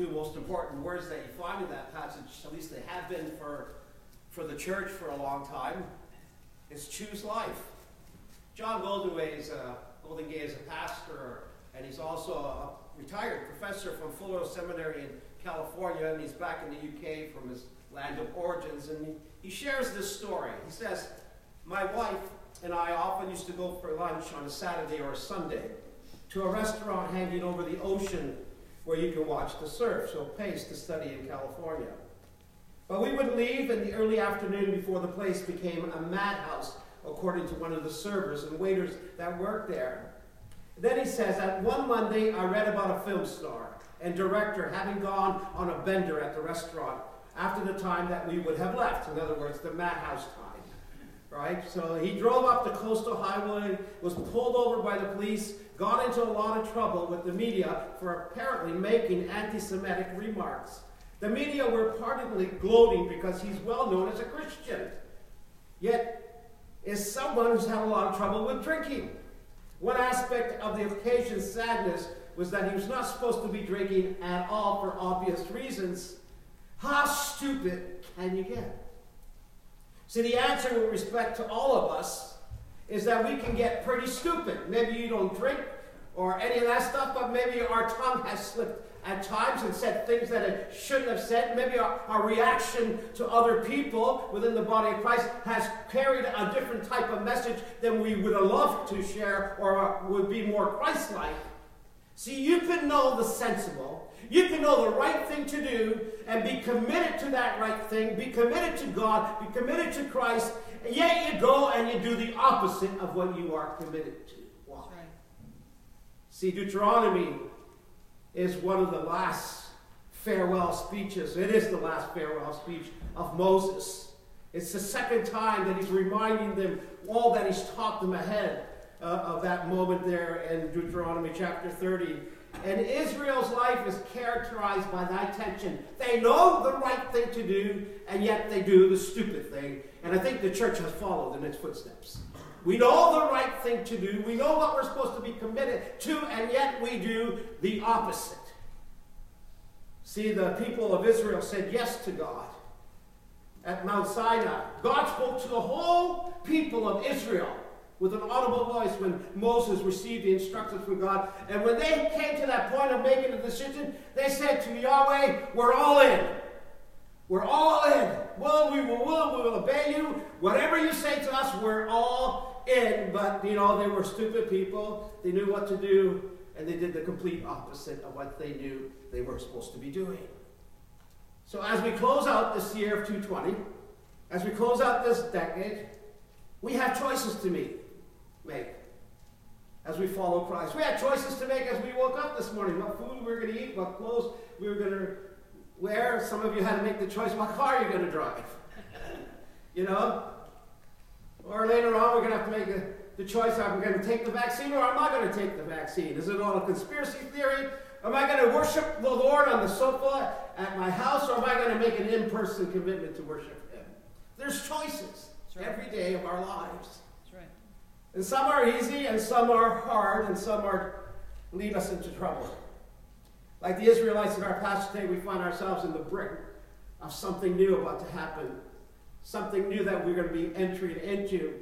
two most important words that you find in that passage, at least they have been for, for the church for a long time, is choose life. John Goldenway is a, Goldingay is a pastor, and he's also a retired professor from Fuller Seminary in California, and he's back in the UK from his land of origins. And he shares this story. He says, My wife and I often used to go for lunch on a Saturday or a Sunday to a restaurant hanging over the ocean where you can watch the surf, so Pace to study in California. But we would leave in the early afternoon before the place became a madhouse, according to one of the servers and waiters that worked there. Then he says, that one Monday, I read about a film star and director having gone on a bender at the restaurant after the time that we would have left. In other words, the madhouse time. Right? So he drove up the coastal highway, was pulled over by the police, got into a lot of trouble with the media for apparently making anti Semitic remarks. The media were partly gloating because he's well known as a Christian, yet is someone who's had a lot of trouble with drinking. One aspect of the occasion's sadness was that he was not supposed to be drinking at all for obvious reasons. How stupid can you get? See, the answer with respect to all of us is that we can get pretty stupid. Maybe you don't drink or any of that stuff, but maybe our tongue has slipped at times and said things that it shouldn't have said. Maybe our, our reaction to other people within the body of Christ has carried a different type of message than we would have loved to share or would be more Christ like. See, you can know the sensible, you can know the right thing to do and be committed to that right thing, be committed to God, be committed to Christ, and yet you go and you do the opposite of what you are committed to. Why? Right. See, Deuteronomy is one of the last farewell speeches. It is the last farewell speech of Moses. It's the second time that he's reminding them all that he's taught them ahead uh, of that moment there in Deuteronomy chapter 30. And Israel's life is characterized by that tension. They know the right thing to do, and yet they do the stupid thing. And I think the church has followed in its footsteps. We know the right thing to do. We know what we're supposed to be committed to, and yet we do the opposite. See, the people of Israel said yes to God at Mount Sinai. God spoke to the whole people of Israel with an audible voice when Moses received the instructions from God. And when they came to that point of making a decision, they said to Yahweh, We're all in. We're all in. Well, we will, will, we will obey you. Whatever you say to us, we're all in. But, you know, they were stupid people. They knew what to do, and they did the complete opposite of what they knew they were supposed to be doing. So as we close out this year of 220, as we close out this decade, we have choices to make make as we follow Christ. We had choices to make as we woke up this morning what food we were going to eat, what clothes we were going to wear. Some of you had to make the choice what car you're going to drive. you know? Or later on, we're going to have to make a, the choice I'm going to take the vaccine or am I going to take the vaccine? Is it all a conspiracy theory? Am I going to worship the Lord on the sofa at my house or am I going to make an in person commitment to worship Him? There's choices every day of our lives. And some are easy, and some are hard, and some are lead us into trouble. Like the Israelites in our passage today, we find ourselves in the brink of something new about to happen, something new that we're going to be entering into.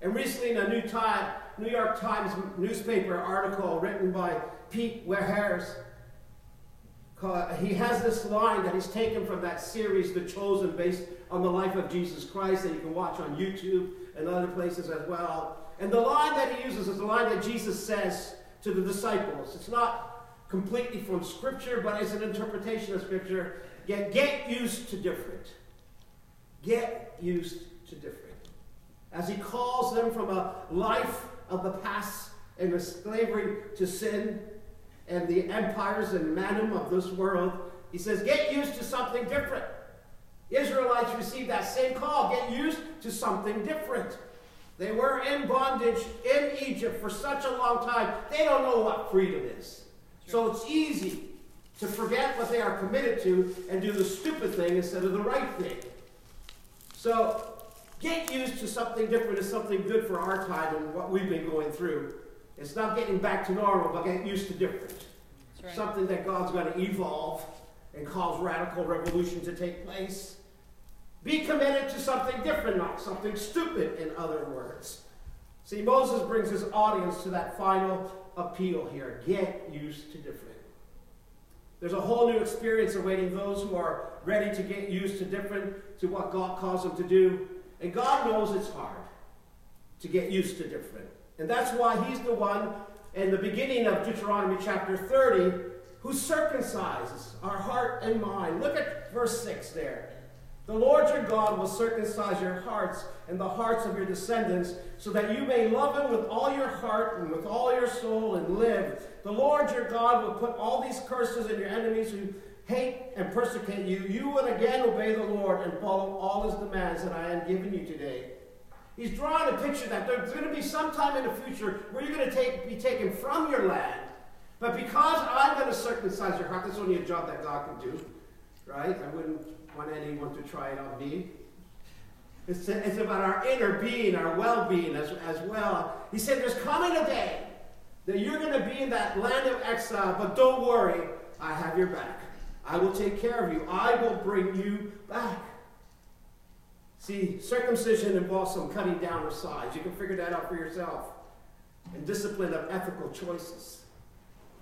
And recently, in a New, time, New York Times newspaper article written by Pete Wehner, he has this line that he's taken from that series, The Chosen, based on the life of Jesus Christ, that you can watch on YouTube and other places as well. And the line that he uses is the line that Jesus says to the disciples. It's not completely from Scripture, but it's an interpretation of Scripture. Get, get used to different. Get used to different. As he calls them from a life of the past and the slavery to sin and the empires and mammon of this world, he says, get used to something different. Israelites received that same call. Get used to something different. They were in bondage in Egypt for such a long time, they don't know what freedom is. So it's easy to forget what they are committed to and do the stupid thing instead of the right thing. So get used to something different is something good for our time and what we've been going through. It's not getting back to normal, but getting used to different. Right. Something that God's going to evolve and cause radical revolution to take place. Be committed to something different, not something stupid, in other words. See, Moses brings his audience to that final appeal here get used to different. There's a whole new experience awaiting those who are ready to get used to different, to what God calls them to do. And God knows it's hard to get used to different. And that's why He's the one in the beginning of Deuteronomy chapter 30 who circumcises our heart and mind. Look at verse 6 there. The Lord your God will circumcise your hearts and the hearts of your descendants, so that you may love him with all your heart and with all your soul and live. The Lord your God will put all these curses on your enemies who hate and persecute you. You will again obey the Lord and follow all his demands that I am giving you today. He's drawing a picture that there's going to be some time in the future where you're going to take, be taken from your land. But because I'm going to circumcise your heart, that's only a job that God can do, right? I wouldn't want anyone to try it on me. It's, it's about our inner being, our well being as, as well. He said, There's coming a day that you're going to be in that land of exile, but don't worry, I have your back. I will take care of you, I will bring you back. See, circumcision involves some cutting down of size. You can figure that out for yourself. And discipline of ethical choices.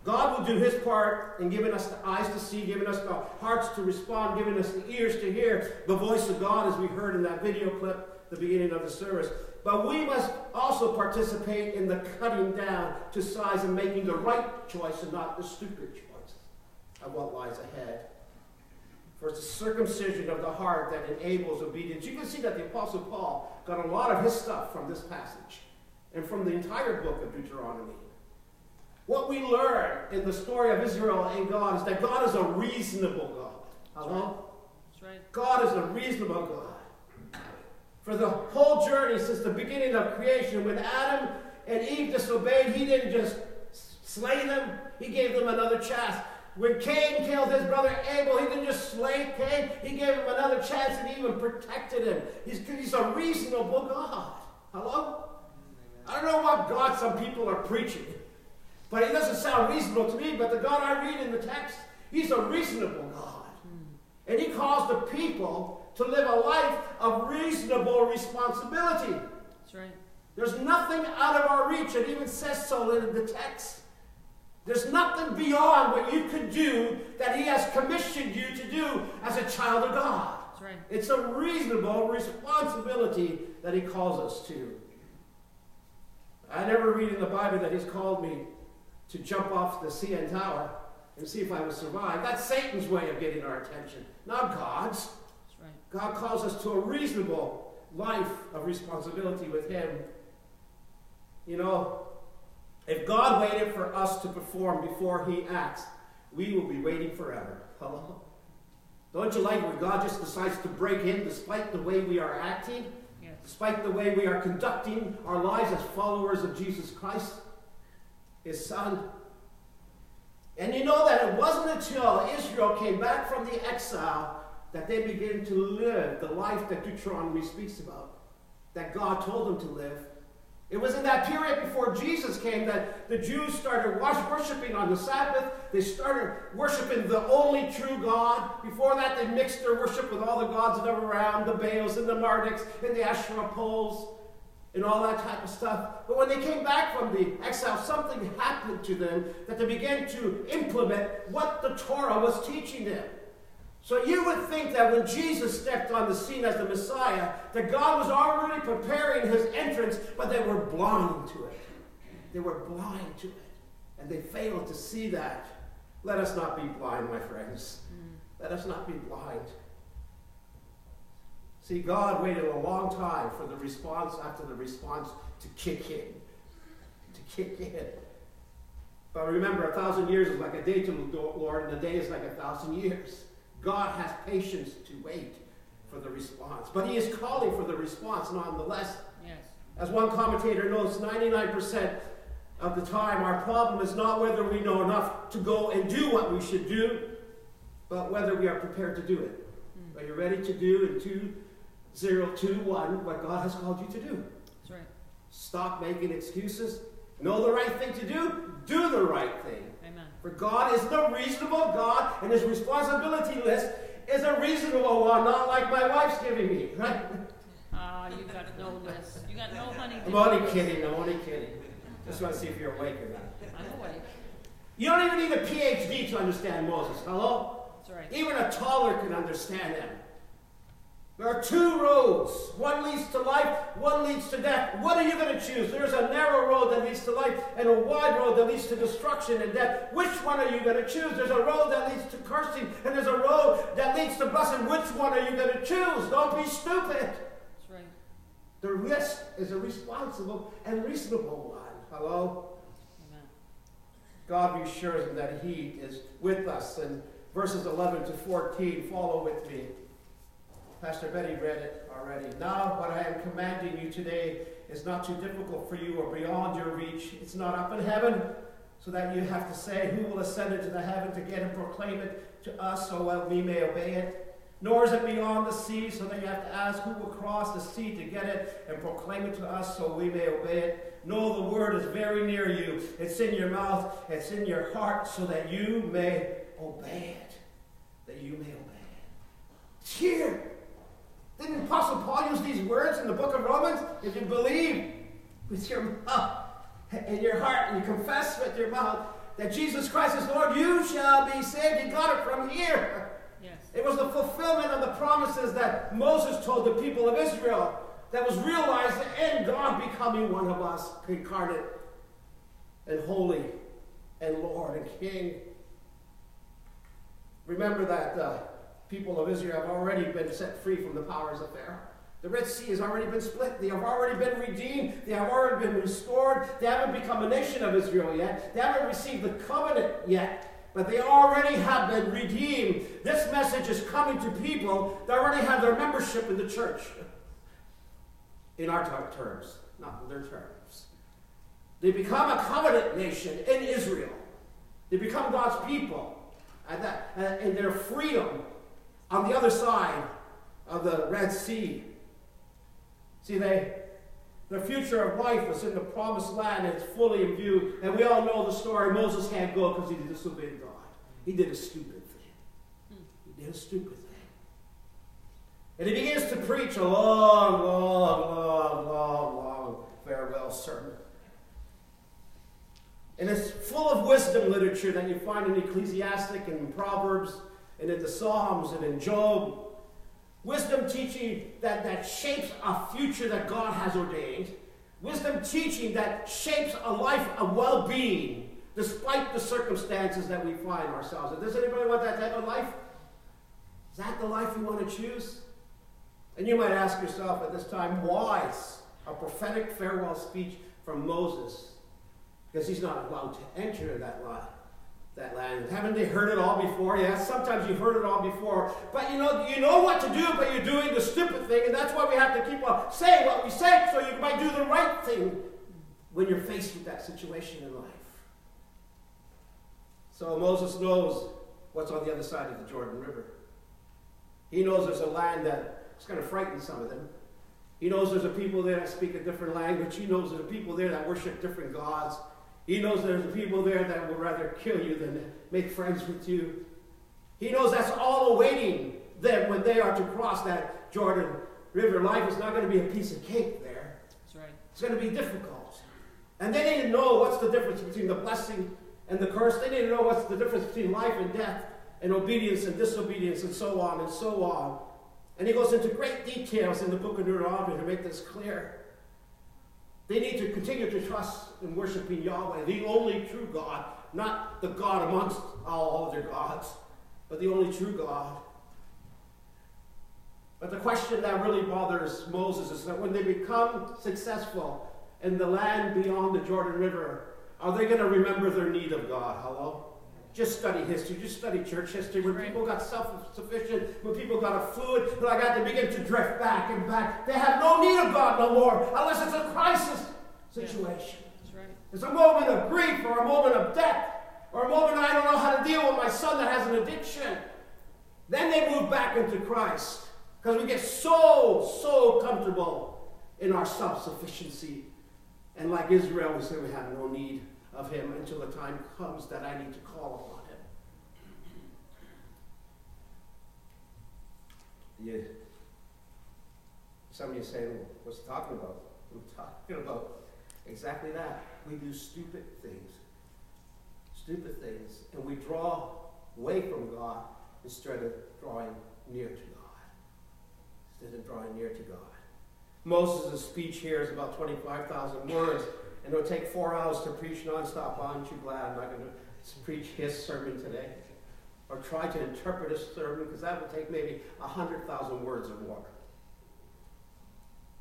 God will do his part in giving us the eyes to see, giving us the hearts to respond, giving us the ears to hear the voice of God, as we heard in that video clip, the beginning of the service. But we must also participate in the cutting down to size and making the right choice and not the stupid choice of what lies ahead. For it's the circumcision of the heart that enables obedience. You can see that the Apostle Paul got a lot of his stuff from this passage and from the entire book of Deuteronomy. What we learn in the story of Israel and God is that God is a reasonable God. Hello? That's right. God is a reasonable God. For the whole journey since the beginning of creation, when Adam and Eve disobeyed, he didn't just slay them, he gave them another chance. When Cain killed his brother Abel, he didn't just slay Cain, he gave him another chance and even protected him. He's, he's a reasonable God. Hello? I don't know what God some people are preaching. But it doesn't sound reasonable to me, but the God I read in the text, he's a reasonable God. And he calls the people to live a life of reasonable responsibility. That's right. There's nothing out of our reach. It even says so in the text. There's nothing beyond what you could do that he has commissioned you to do as a child of God. That's right. It's a reasonable responsibility that he calls us to. I never read in the Bible that he's called me to jump off the CN Tower and see if I would survive. That's Satan's way of getting our attention, not God's. Right. God calls us to a reasonable life of responsibility with Him. You know, if God waited for us to perform before He acts, we will be waiting forever. Hello? Don't you like when God just decides to break in despite the way we are acting? Yes. Despite the way we are conducting our lives as followers of Jesus Christ? His son. And you know that it wasn't until Israel came back from the exile that they began to live the life that Deuteronomy speaks about, that God told them to live. It was in that period before Jesus came that the Jews started worshiping on the Sabbath. They started worshiping the only true God. Before that, they mixed their worship with all the gods that were around, the Baals and the Marduks and the Asherah poles and all that type of stuff. But when they came back from the exile, something happened to them that they began to implement what the Torah was teaching them. So you would think that when Jesus stepped on the scene as the Messiah, that God was already preparing his entrance, but they were blind to it. They were blind to it. And they failed to see that. Let us not be blind, my friends. Mm. Let us not be blind. See, God waited a long time for the response after the response to kick in. To kick in. But remember, a thousand years is like a day to the Lord, and a day is like a thousand years. God has patience to wait for the response. But He is calling for the response nonetheless. Yes. As one commentator notes, 99% of the time, our problem is not whether we know enough to go and do what we should do, but whether we are prepared to do it. Mm. Are you ready to do in two Zero, two, one, what God has called you to do. That's right. Stop making excuses. Know the right thing to do. Do the right thing. Amen. For God is the reasonable God, and his responsibility list is a reasonable one, not like my wife's giving me, right? Ah, you got no list. You got no honey. I'm only kidding, I'm only kidding. Just want to see if you're awake or not. I'm awake. You don't even need a PhD to understand Moses. Hello? That's right. Even a toddler can understand him. There are two roads. One leads to life, one leads to death. What are you going to choose? There's a narrow road that leads to life and a wide road that leads to destruction and death. Which one are you going to choose? There's a road that leads to cursing and there's a road that leads to blessing. Which one are you going to choose? Don't be stupid. That's right. The risk is a responsible and reasonable one. Hello? Amen. God reassures him that he is with us. And verses 11 to 14, follow with me. Pastor Betty read it already. Now, what I am commanding you today is not too difficult for you or beyond your reach. It's not up in heaven, so that you have to say, Who will ascend into the heaven to get and proclaim it to us so that we may obey it? Nor is it beyond the sea, so that you have to ask, Who will cross the sea to get it and proclaim it to us so we may obey it? No, the word is very near you. It's in your mouth, it's in your heart, so that you may obey it. That you may obey it. It's here. Didn't Apostle Paul use these words in the book of Romans? If you believe with your mouth and your heart and you confess with your mouth that Jesus Christ is Lord, you shall be saved. You got it from here. Yes. It was the fulfillment of the promises that Moses told the people of Israel that was realized in God becoming one of us, incarnate and holy and Lord and King. Remember that uh, people of Israel have already been set free from the powers of Pharaoh. The Red Sea has already been split. They have already been redeemed. They have already been restored. They haven't become a nation of Israel yet. They haven't received the covenant yet, but they already have been redeemed. This message is coming to people that already have their membership in the church. In our terms, not in their terms. They become a covenant nation in Israel. They become God's people. And, that, and their freedom on the other side of the Red Sea. See, they, their future of life was in the promised land and it's fully in view. And we all know the story. Moses can't go because he disobeyed God. He did a stupid thing. He did a stupid thing. And he begins to preach a long, long, long, long, long farewell sermon. And it's full of wisdom literature that you find in Ecclesiastes and Proverbs and in the Psalms and in Job. Wisdom teaching that, that shapes a future that God has ordained. Wisdom teaching that shapes a life of well being despite the circumstances that we find ourselves in. Does anybody want that type of life? Is that the life you want to choose? And you might ask yourself at this time, why a prophetic farewell speech from Moses? Because he's not allowed to enter that line that land. Haven't they heard it all before? Yes, sometimes you've heard it all before. But you know, you know what to do, but you're doing the stupid thing, and that's why we have to keep on saying what we say, so you might do the right thing when you're faced with that situation in life. So Moses knows what's on the other side of the Jordan River. He knows there's a land that's going to frighten some of them. He knows there's a people there that speak a different language. He knows there's a people there that worship different gods. He knows there's people there that will rather kill you than make friends with you. He knows that's all awaiting them when they are to cross that Jordan River. Life is not going to be a piece of cake there. That's right. It's going to be difficult. And they didn't know what's the difference between the blessing and the curse. They didn't know what's the difference between life and death and obedience and disobedience and so on and so on. And he goes into great details in the book of Deuteronomy to make this clear. They need to continue to trust in worshiping Yahweh, the only true God, not the God amongst all other gods, but the only true God. But the question that really bothers Moses is that when they become successful in the land beyond the Jordan River, are they going to remember their need of God? Hello? Just study history. Just study church history. When people got self-sufficient, when people got a fluid, like that, they begin to drift back and back. They have no need of God no more, unless it's a crisis situation. That's right. It's a moment of grief or a moment of death or a moment I don't know how to deal with my son that has an addiction. Then they move back into Christ because we get so, so comfortable in our self-sufficiency. And like Israel, we say we have no need of him until the time comes that I need to call upon him. You, some of you say, well, what's he talking about? I'm talking about exactly that. We do stupid things. Stupid things. And we draw away from God instead of drawing near to God. Instead of drawing near to God. Moses' speech here is about 25,000 words, and it'll take four hours to preach nonstop. Aren't you glad I'm not going to preach his sermon today? Or try to interpret his sermon, because that would take maybe 100,000 words or more.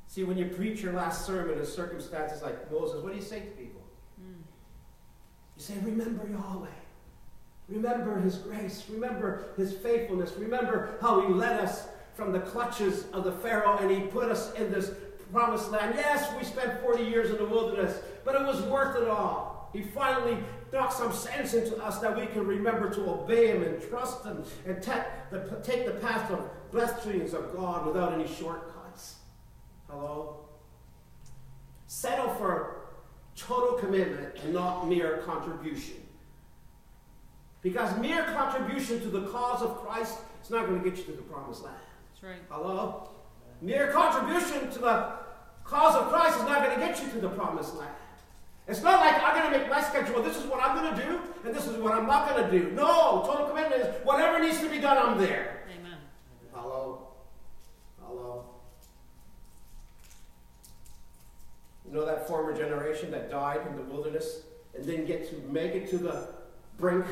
See, when you preach your last sermon in circumstances like Moses, what do you say to people? Mm. You say, Remember Yahweh. Remember his grace. Remember his faithfulness. Remember how he led us from the clutches of the Pharaoh and he put us in this promised land. Yes, we spent 40 years in the wilderness, but it was worth it all. He finally knocked some sense into us that we can remember to obey him and trust him and take the, take the path of blessings of God without any shortcuts. Hello? Settle for total commitment and not mere contribution. Because mere contribution to the cause of Christ is not going to get you to the promised land. That's right. Hello? Mere contribution to the cause of Christ is not going to get you to the promised land. It's not like I'm going to make my schedule. This is what I'm going to do, and this is what I'm not going to do. No, total commitment is whatever needs to be done, I'm there. Amen. Hello? Hello? You know that former generation that died in the wilderness and didn't get to make it to the brink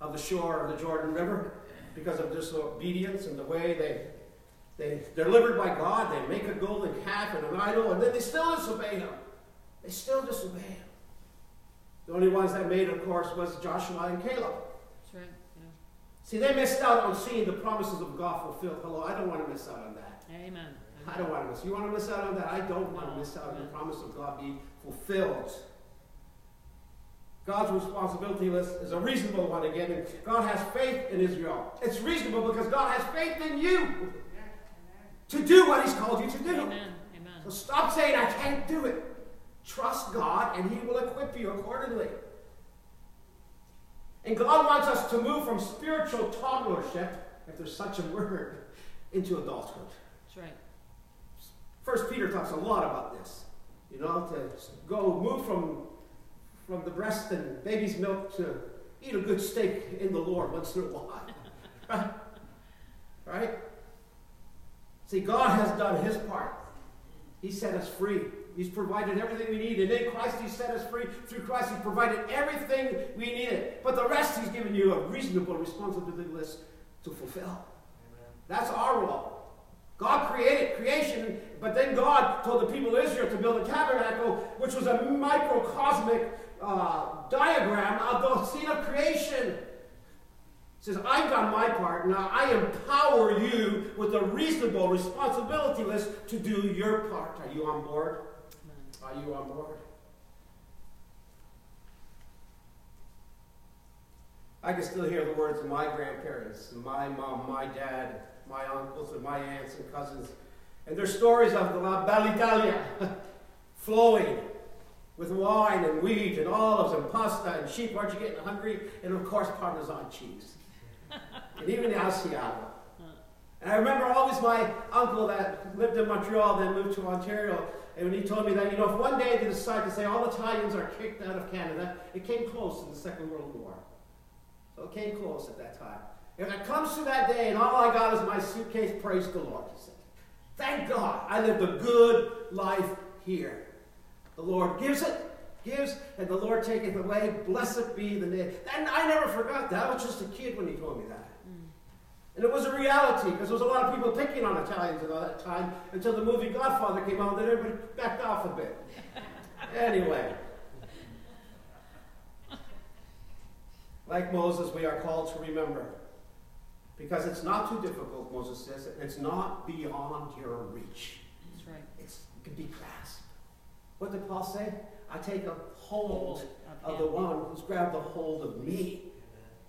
of the shore of the Jordan River because of disobedience and the way they they they're delivered by God. They make a golden calf and an idol, and then they still disobey Him. They still disobey Him. The only ones that made, of course, was Joshua and Caleb. That's right. Yeah. See, they missed out on seeing the promises of God fulfilled. Hello, I don't want to miss out on that. Amen. I don't want to miss. You want to miss out on that? I don't want to miss out on the promise of God being fulfilled. God's responsibility list is a reasonable one again. And God has faith in Israel. It's reasonable because God has faith in you to do what He's called you to do. Amen. Amen. So stop saying, I can't do it. Trust God and He will equip you accordingly. And God wants us to move from spiritual toddlership, if there's such a word, into adulthood. That's right. First Peter talks a lot about this. You know, to go move from from the breast and baby's milk to eat a good steak in the Lord once in a while. right? Right? See, God has done his part. He set us free. He's provided everything we need. And in Christ, He set us free. Through Christ, He's provided everything we needed. But the rest, He's given you a reasonable responsibility list to fulfill. Amen. That's our role. God created creation, but then God told the people of Israel to build a tabernacle, which was a microcosmic uh, diagram of the scene of creation. He says, I've done my part. Now I empower you with a reasonable responsibility list to do your part. Are you on board? Are you on board? I can still hear the words of my grandparents, my mom, my dad, my uncles and my aunts and cousins. And their stories of the La Bella Italia flowing with wine and wheat and olives and pasta and sheep. Aren't you getting hungry? And of course, Parmesan cheese. and even Asiago. And I remember always my uncle that lived in Montreal, then moved to Ontario, and when he told me that, you know, if one day they decide to say all Italians are kicked out of Canada, it came close in the Second World War. So it came close at that time. If it comes to that day and all I got is my suitcase, praise the Lord. He said. Thank God I lived a good life here. The Lord gives it, gives, and the Lord taketh away. Blessed be the name. And I never forgot that. I was just a kid when he told me that. And it was a reality because there was a lot of people picking on Italians at that time until the movie Godfather came out, and then everybody backed off a bit. anyway. Like Moses, we are called to remember because it's not too difficult, Moses says. It's not beyond your reach. That's right. It's, it can be grasped. What did Paul say? I take a hold of, of the one who's grabbed a hold of me.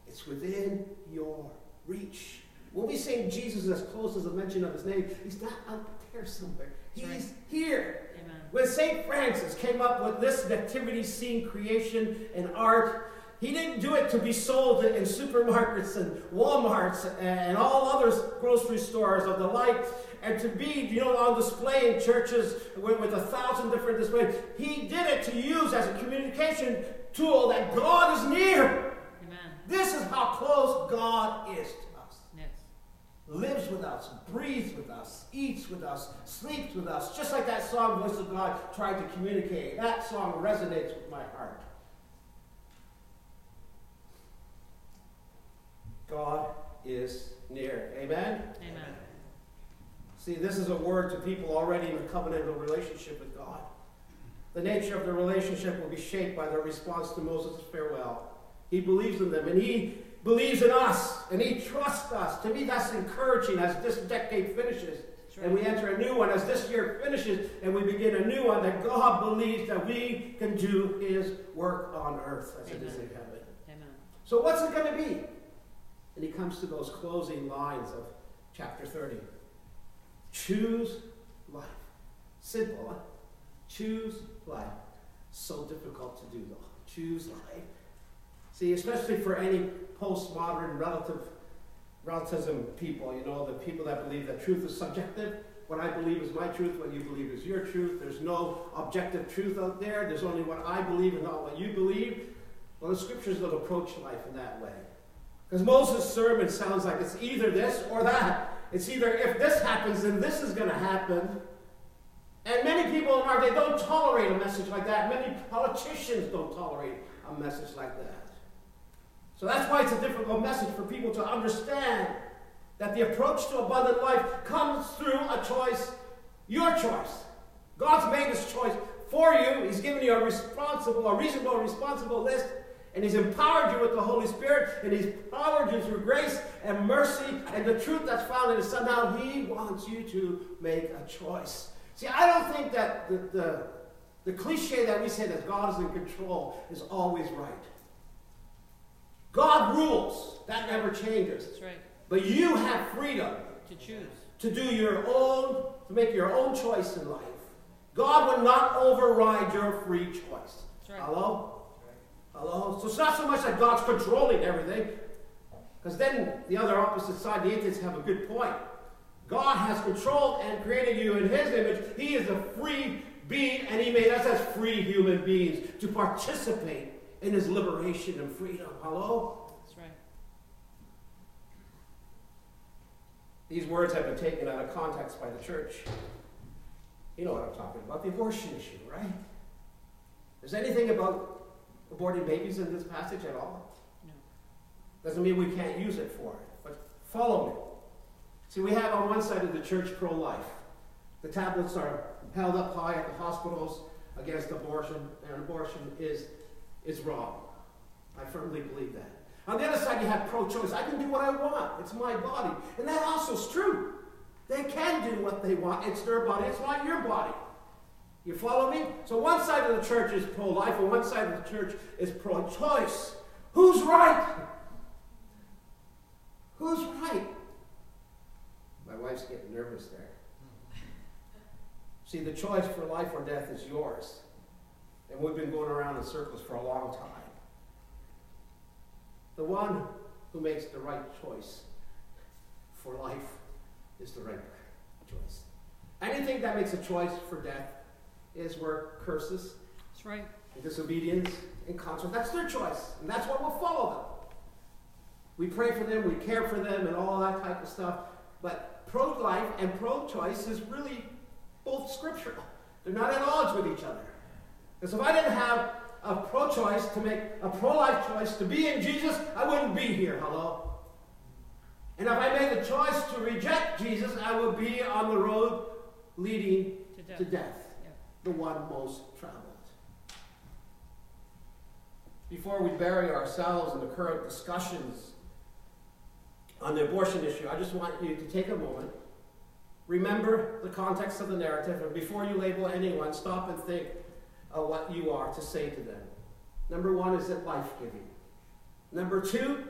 It's within your reach. When we saying Jesus is as close as a mention of his name. He's not out there somewhere. He's right. here. Amen. When St. Francis came up with this nativity scene creation and art, he didn't do it to be sold in supermarkets and Walmarts and all other grocery stores of the like, and to be, you know, on display in churches with, with a thousand different displays. He did it to use as a communication tool that God is near. Amen. This is how close God is to us. Yes. Lives with us, breathes with us, eats with us, sleeps with us, just like that song, Voice of God, tried to communicate. That song resonates with my heart. God is near. Amen? Amen. See, this is a word to people already in a covenantal relationship with God. The nature of the relationship will be shaped by their response to Moses' farewell. He believes in them, and he believes in us, and he trusts us. To me, that's encouraging as this decade finishes. Right. And we enter a new one as this year finishes, and we begin a new one that God believes that we can do his work on earth as it is in heaven. Amen. So, what's it going to be? And he comes to those closing lines of chapter 30. Choose life. Simple, huh? Choose life. So difficult to do, though. Choose life. See, especially for any postmodern relative relativism people, you know, the people that believe that truth is subjective. What I believe is my truth, what you believe is your truth. There's no objective truth out there. There's only what I believe and not what you believe. Well, the scriptures don't approach life in that way. Because Moses' sermon sounds like it's either this or that. It's either if this happens, then this is going to happen. And many people in our day don't tolerate a message like that. Many politicians don't tolerate a message like that. So that's why it's a difficult message for people to understand that the approach to abundant life comes through a choice, your choice. God's made this choice for you. He's given you a responsible, a reasonable, responsible list. And He's empowered you with the Holy Spirit, and He's empowered you through grace and mercy and the truth that's found in His Son. Now He wants you to make a choice. See, I don't think that the, the, the cliche that we say that God is in control is always right. God rules, that never changes. That's right. But you have freedom To choose. to do your own, to make your own choice in life. God will not override your free choice. That's right. Hello? Hello? So it's not so much that God's controlling everything, because then the other opposite side, the atheists have a good point. God has controlled and created you in His image. He is a free being, and He made us as free human beings to participate in His liberation and freedom. Hello? That's right. These words have been taken out of context by the church. You know what I'm talking about the abortion issue, right? Is anything about aborting babies in this passage at all? No. Doesn't mean we can't use it for it, but follow me. See, we have on one side of the church pro life. The tablets are held up high at the hospitals against abortion, and abortion is, is wrong. I firmly believe that. On the other side, you have pro choice. I can do what I want, it's my body. And that also is true. They can do what they want, it's their body, it's not your body. You follow me? So one side of the church is pro life, and one side of the church is pro choice. Who's right? Who's right? My wife's getting nervous there. See, the choice for life or death is yours. And we've been going around in circles for a long time. The one who makes the right choice for life is the right choice. Anything that makes a choice for death is where curses That's right. and disobedience and consequence. That's their choice, and that's what will follow them. We pray for them, we care for them, and all that type of stuff. But pro-life and pro-choice is really both scriptural. They're not at odds with each other. Because if I didn't have a pro-choice to make a pro-life choice to be in Jesus, I wouldn't be here. Hello. And if I made the choice to reject Jesus, I would be on the road leading To death. to death, Yep. the one most traveled. Before we bury ourselves in the current discussions on the abortion issue, I just want you to take a moment, remember the context of the narrative, and before you label anyone, stop and think of what you are to say to them. Number one, is it life giving? Number two,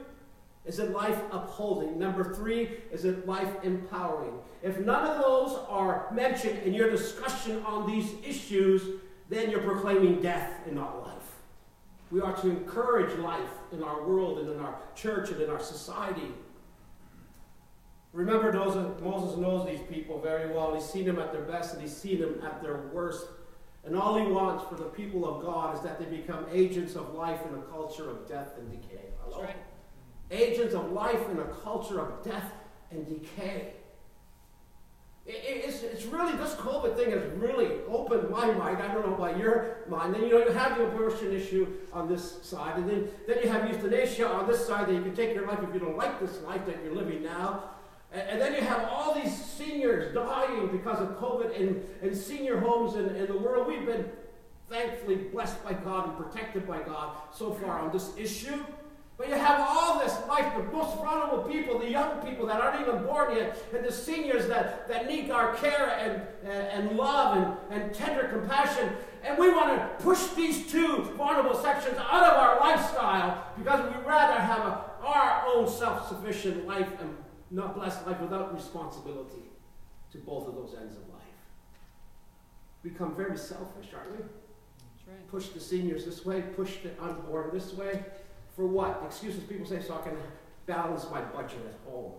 Is it life upholding? Number three, is it life empowering? If none of those are mentioned in your discussion on these issues, then you're proclaiming death and not life. We are to encourage life in our world and in our church and in our society. Remember, Moses knows these people very well. He's seen them at their best and he's seen them at their worst. And all he wants for the people of God is that they become agents of life in a culture of death and decay. Hello? Right. Agents of life in a culture of death and decay. It's, it's really, this COVID thing has really opened my mind. I don't know about your mind. Then, you know, you have the abortion issue on this side, and then, then you have euthanasia on this side that you can take your life if you don't like this life that you're living now. And, and then you have all these seniors dying because of COVID in, in senior homes in, in the world. We've been thankfully blessed by God and protected by God so far on this issue. But you have all this life, the most vulnerable people, the young people that aren't even born yet, and the seniors that, that need our care and, and, and love and, and tender compassion. And we want to push these two vulnerable sections out of our lifestyle because we'd rather have a, our own self sufficient life and not blessed life without responsibility to both of those ends of life. We become very selfish, aren't we? Right. Push the seniors this way, push the unborn this way. For what? Excuses people say so I can balance my budget at home,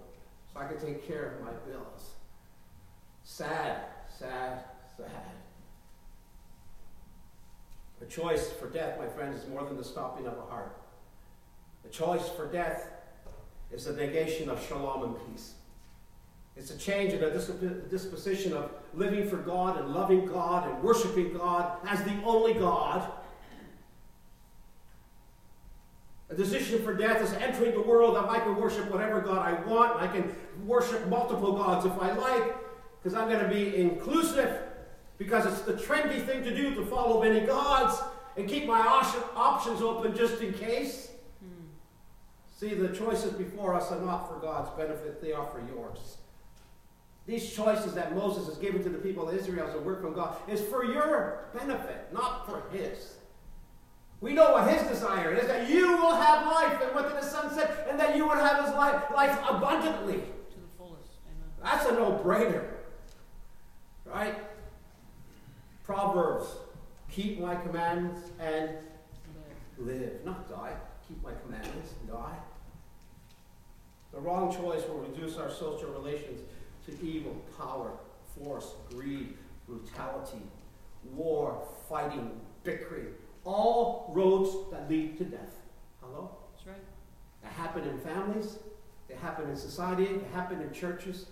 so I can take care of my bills. Sad, sad, sad. A choice for death, my friends, is more than the stopping of a heart. A choice for death is a negation of shalom and peace. It's a change in a disposition of living for God and loving God and worshiping God as the only God A decision for death is entering the world that I can worship whatever God I want. I can worship multiple gods if I like, because I'm going to be inclusive, because it's the trendy thing to do to follow many gods and keep my options open just in case. See, the choices before us are not for God's benefit, they are for yours. These choices that Moses has given to the people of Israel as a work from God is for your benefit, not for his. We know what his desire is that you will have life, and what the son say? And that you will have his life, life abundantly. To the fullest. Amen. That's a no brainer. Right? Proverbs keep my commandments and live. live. Not die. Keep my commandments and die. The wrong choice will reduce our social relations to evil, power, force, greed, brutality, war, fighting, bickering all roads that lead to death. Hello? That's right. They happen in families, they happen in society, they happen in churches.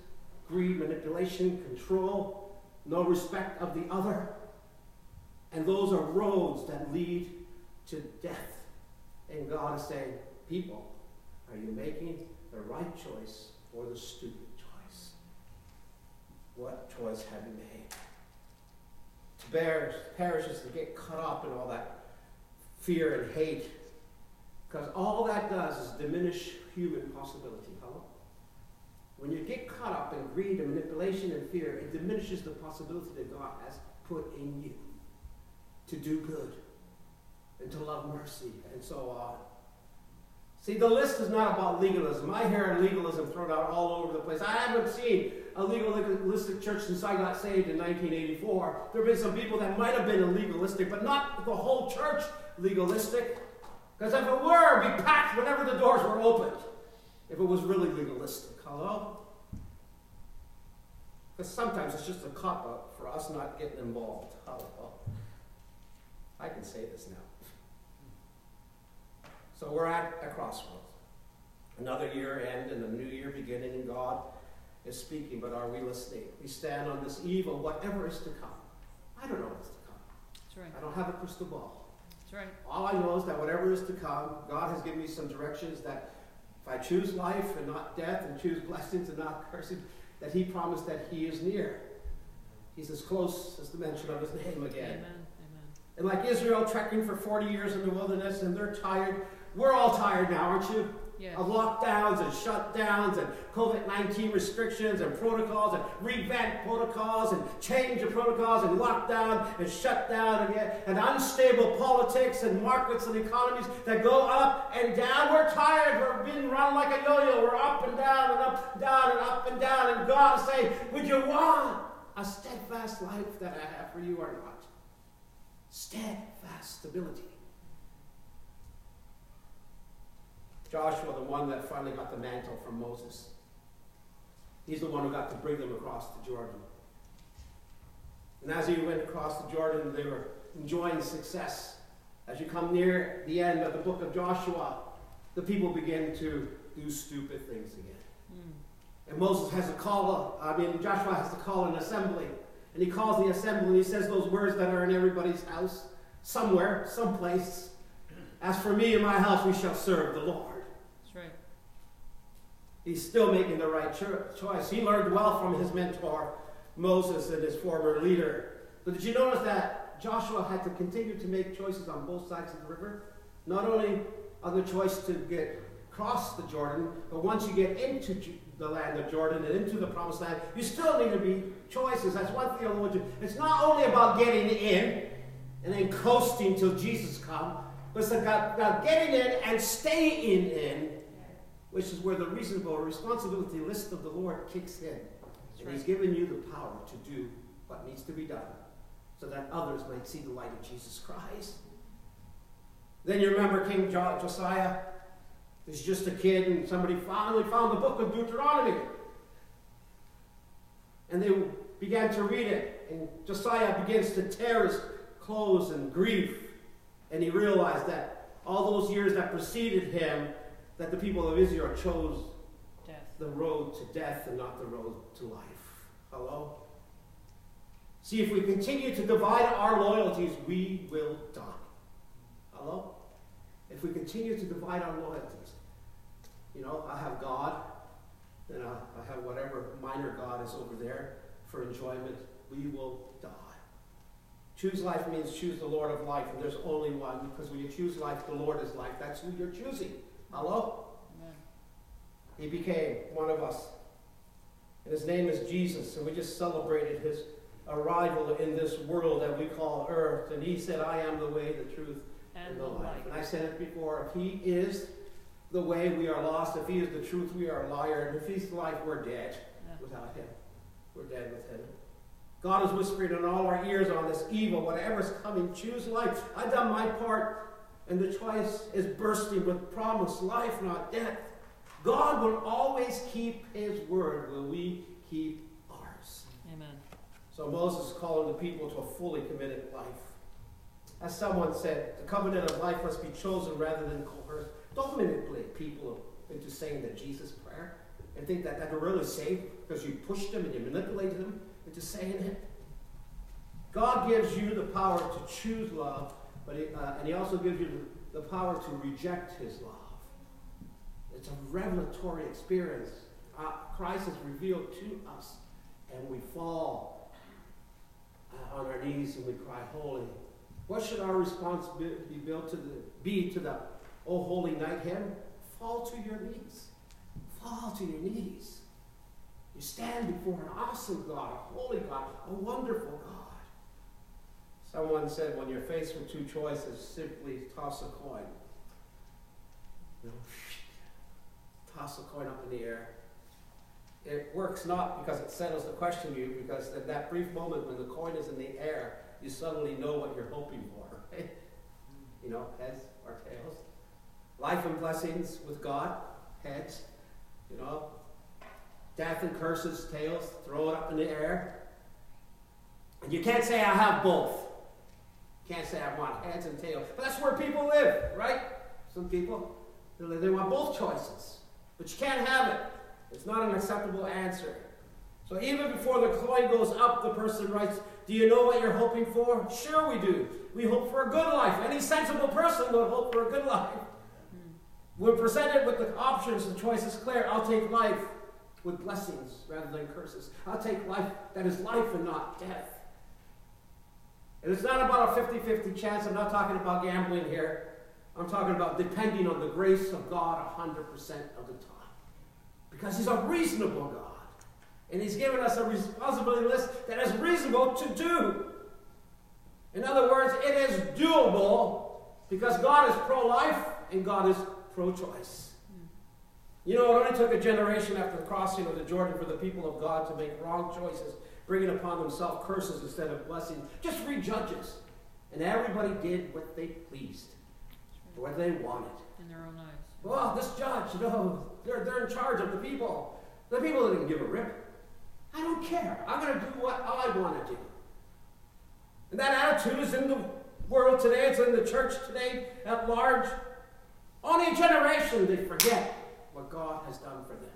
Greed, manipulation, control, no respect of the other. And those are roads that lead to death. And God is saying, people, are you making the right choice or the stupid choice? What choice have you made? To bear perishes to get caught up in all that fear and hate. Because all that does is diminish human possibility. Hello? When you get caught up in greed and manipulation and fear, it diminishes the possibility that God has put in you to do good and to love mercy and so on. See, the list is not about legalism. I hear legalism thrown out all over the place. I haven't seen a legalistic church since I got saved in 1984. There have been some people that might have been legalistic, but not the whole church legalistic. Because if it were, it'd be packed whenever the doors were opened. If it was really legalistic. Hello? Because sometimes it's just a cop out for us not getting involved. Hello? I can say this now. So we're at a crossroads. Another year end and a new year beginning, and God is speaking, but are we listening? We stand on this eve of whatever is to come. I don't know what's to come. That's right. I don't have a crystal ball. That's right. All I know is that whatever is to come, God has given me some directions that if I choose life and not death, and choose blessings and not cursing, that He promised that He is near. He's as close as the mention of His name again. Amen. Amen. And like Israel trekking for 40 years in the wilderness, and they're tired. We're all tired now, aren't you? Yes. of lockdowns and shutdowns and COVID 19 restrictions and protocols and revamp protocols and change of protocols and lockdown and shutdown and, and unstable politics and markets and economies that go up and down. We're tired. We're being run like a yo yo. We're up and down and up and down and up and down. And God is saying, Would you want a steadfast life that I have for you or not? Steadfast stability. Joshua, the one that finally got the mantle from Moses. He's the one who got to bring them across the Jordan. And as he went across the Jordan, they were enjoying success. As you come near the end of the book of Joshua, the people begin to do stupid things again. Mm. And Moses has to call, I mean, Joshua has to call an assembly. And he calls the assembly and he says those words that are in everybody's house, somewhere, someplace. As for me and my house, we shall serve the Lord. He's still making the right cho- choice. He learned well from his mentor, Moses, and his former leader. But did you notice that Joshua had to continue to make choices on both sides of the river? Not only on the choice to get across the Jordan, but once you get into the land of Jordan and into the promised land, you still need to be choices. That's one theologian. It's not only about getting in and then coasting till Jesus comes, but it's about getting in and staying in which is where the reasonable responsibility list of the Lord kicks in. And He's given you the power to do what needs to be done so that others might see the light of Jesus Christ. Then you remember King jo- Josiah? He's just a kid, and somebody finally found the book of Deuteronomy. And they began to read it, and Josiah begins to tear his clothes in grief. And he realized that all those years that preceded him, that the people of Israel chose Death. the road to death and not the road to life. Hello? See, if we continue to divide our loyalties, we will die. Hello? If we continue to divide our loyalties, you know, I have God, and I, I have whatever minor God is over there for enjoyment, we will die. Choose life means choose the Lord of life, and there's only one, because when you choose life, the Lord is life. That's who you're choosing. Hello? He became one of us. And his name is Jesus, and we just celebrated his arrival in this world that we call earth. And he said, I am the way, the truth, And and the life. light. And I said it before, if he is the way, we are lost. If he is the truth, we are a liar. And if he's the life, we're dead Yeah. without him. We're dead with him. God is whispering in all our ears on this evil, whatever's coming, choose life. I've done my part, and the choice is bursting with promise, life, not death. God will always keep his word. Will we keep ours? Amen. So Moses is calling the people to a fully committed life. As someone said, the covenant of life must be chosen rather than coerced. Don't manipulate people into saying the Jesus prayer and think that that will really save because you pushed them and you manipulated them into saying it. God gives you the power to choose love, but he, uh, and He also gives you the, power to reject His love. It's a revelatory experience. Uh, Christ is revealed to us, and we fall uh, on our knees and we cry, Holy. What should our response be, be built to the, be to the Oh Holy Night hymn? Fall to your knees. Fall to your knees. You stand before an awesome God, a holy God, a wonderful God. Someone said when you're faced with two choices, simply toss a coin. Toss a coin up in the air. It works not because it settles the question you, because in that brief moment when the coin is in the air, you suddenly know what you're hoping for. Right? You know, heads or tails. Life and blessings with God, heads. You know, death and curses, tails. Throw it up in the air. And you can't say I have both. Can't say I want heads and tails. But that's where people live, right? Some people, they want both choices. But you can't have it. It's not an acceptable answer. So even before the coin goes up, the person writes, Do you know what you're hoping for? Sure, we do. We hope for a good life. Any sensible person will hope for a good life. When presented with the options, the choice is clear. I'll take life with blessings rather than curses. I'll take life that is life and not death. And it's not about a 50 50 chance. I'm not talking about gambling here. I'm talking about depending on the grace of God 100% of the time. Because He's a reasonable God. And He's given us a responsibility list that is reasonable to do. In other words, it is doable because God is pro life and God is pro choice. You know, it only took a generation after the crossing of the Jordan for the people of God to make wrong choices, bringing upon themselves curses instead of blessings. Just read Judges. And everybody did what they pleased, what they wanted. In their own eyes. Well, this judge, you know, they're, they're in charge of the people. The people didn't give a rip. I don't care. I'm going to do what I want to do. And that attitude is in the world today, it's in the church today at large. Only a generation they forget what God has done for them.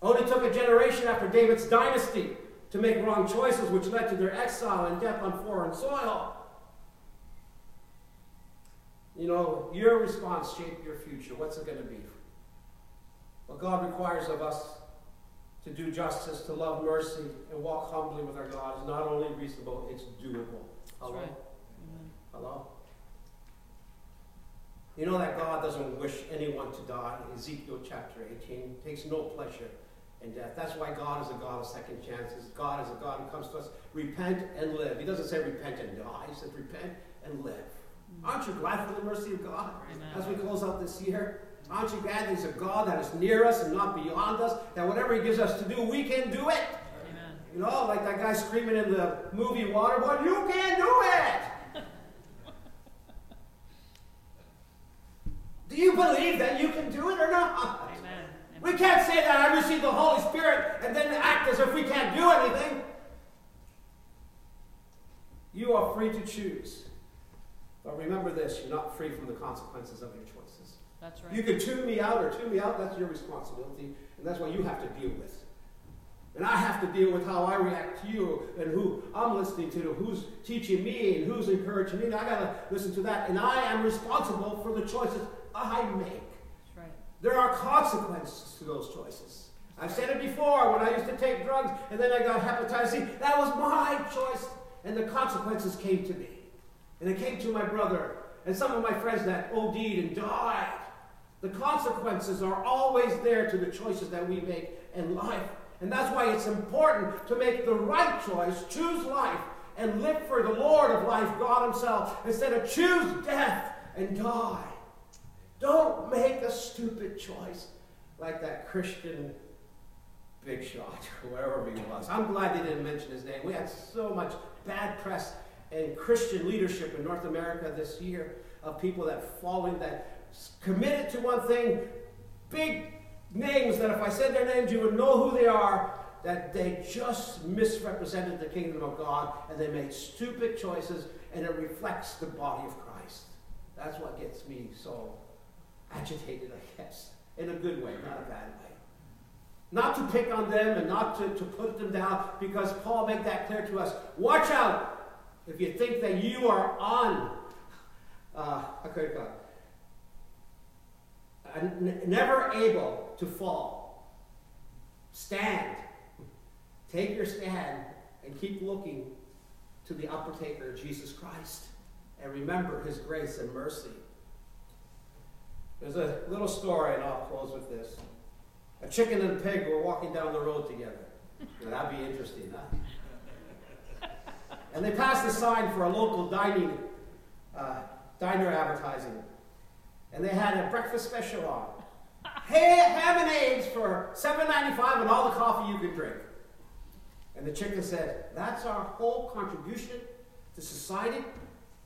Only took a generation after David's dynasty to make wrong choices, which led to their exile and death on foreign soil. You know, your response shaped your future. What's it going to be? What God requires of us to do justice, to love mercy, and walk humbly with our God is not only reasonable, it's doable. Hello? right. Hello? You know that God doesn't wish anyone to die. Ezekiel chapter 18 takes no pleasure in death. That's why God is a God of second chances. God is a God who comes to us, repent and live. He doesn't say repent and die. He says repent and live. Mm-hmm. Aren't you glad for the mercy of God Amen. as we close out this year? Aren't you glad He's a God that is near us and not beyond us? That whatever He gives us to do, we can do it. Amen. You know, like that guy screaming in the movie Waterboy, you can do it! do you believe that you can do it or not? We can't say that I received the Holy Spirit and then act as if we can't do anything. You are free to choose. But remember this you're not free from the consequences of your choices. That's right. You can tune me out or tune me out, that's your responsibility, and that's what you have to deal with. And I have to deal with how I react to you and who I'm listening to, who's teaching me and who's encouraging me. I gotta listen to that. And I am responsible for the choices I make. There are consequences to those choices. I've said it before when I used to take drugs and then I got hepatitis C. That was my choice, and the consequences came to me. And it came to my brother and some of my friends that OD'd and died. The consequences are always there to the choices that we make in life. And that's why it's important to make the right choice, choose life, and live for the Lord of life, God Himself, instead of choose death and die. Don't make a stupid choice like that Christian big shot, whoever he was. I'm glad they didn't mention his name. We had so much bad press and Christian leadership in North America this year of people that following that committed to one thing, big names that if I said their names you would know who they are, that they just misrepresented the kingdom of God and they made stupid choices and it reflects the body of Christ. That's what gets me so agitated, I guess, in a good way, not a bad way. Not to pick on them and not to, to put them down, because Paul made that clear to us. Watch out if you think that you are on, uh, okay, God, uh, n- never able to fall. Stand. Take your stand and keep looking to the upper Jesus Christ, and remember his grace and mercy. There's a little story, and I'll close with this. A chicken and a pig were walking down the road together. Now, that'd be interesting, huh? And they passed a sign for a local dining uh, diner advertising, and they had a breakfast special on. Hey, ham and eggs for $7.95 and all the coffee you can drink. And the chicken said, "That's our whole contribution to society.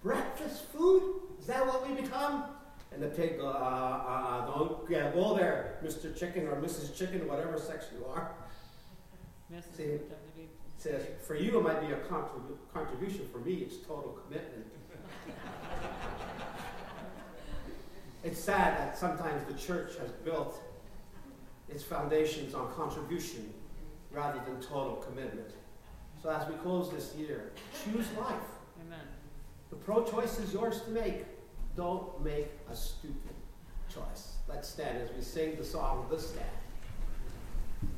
Breakfast food? Is that what we become?" And the pig, uh, uh, uh, don't yeah, go there, Mr. Chicken or Mrs. Chicken, whatever sex you are. See. Says, for you it might be a contribu- contribution, for me it's total commitment. it's sad that sometimes the church has built its foundations on contribution rather than total commitment. So as we close this year, choose life. Amen. The pro choice is yours to make. Don't make a stupid choice. Let's stand as we sing the song, of The Stand.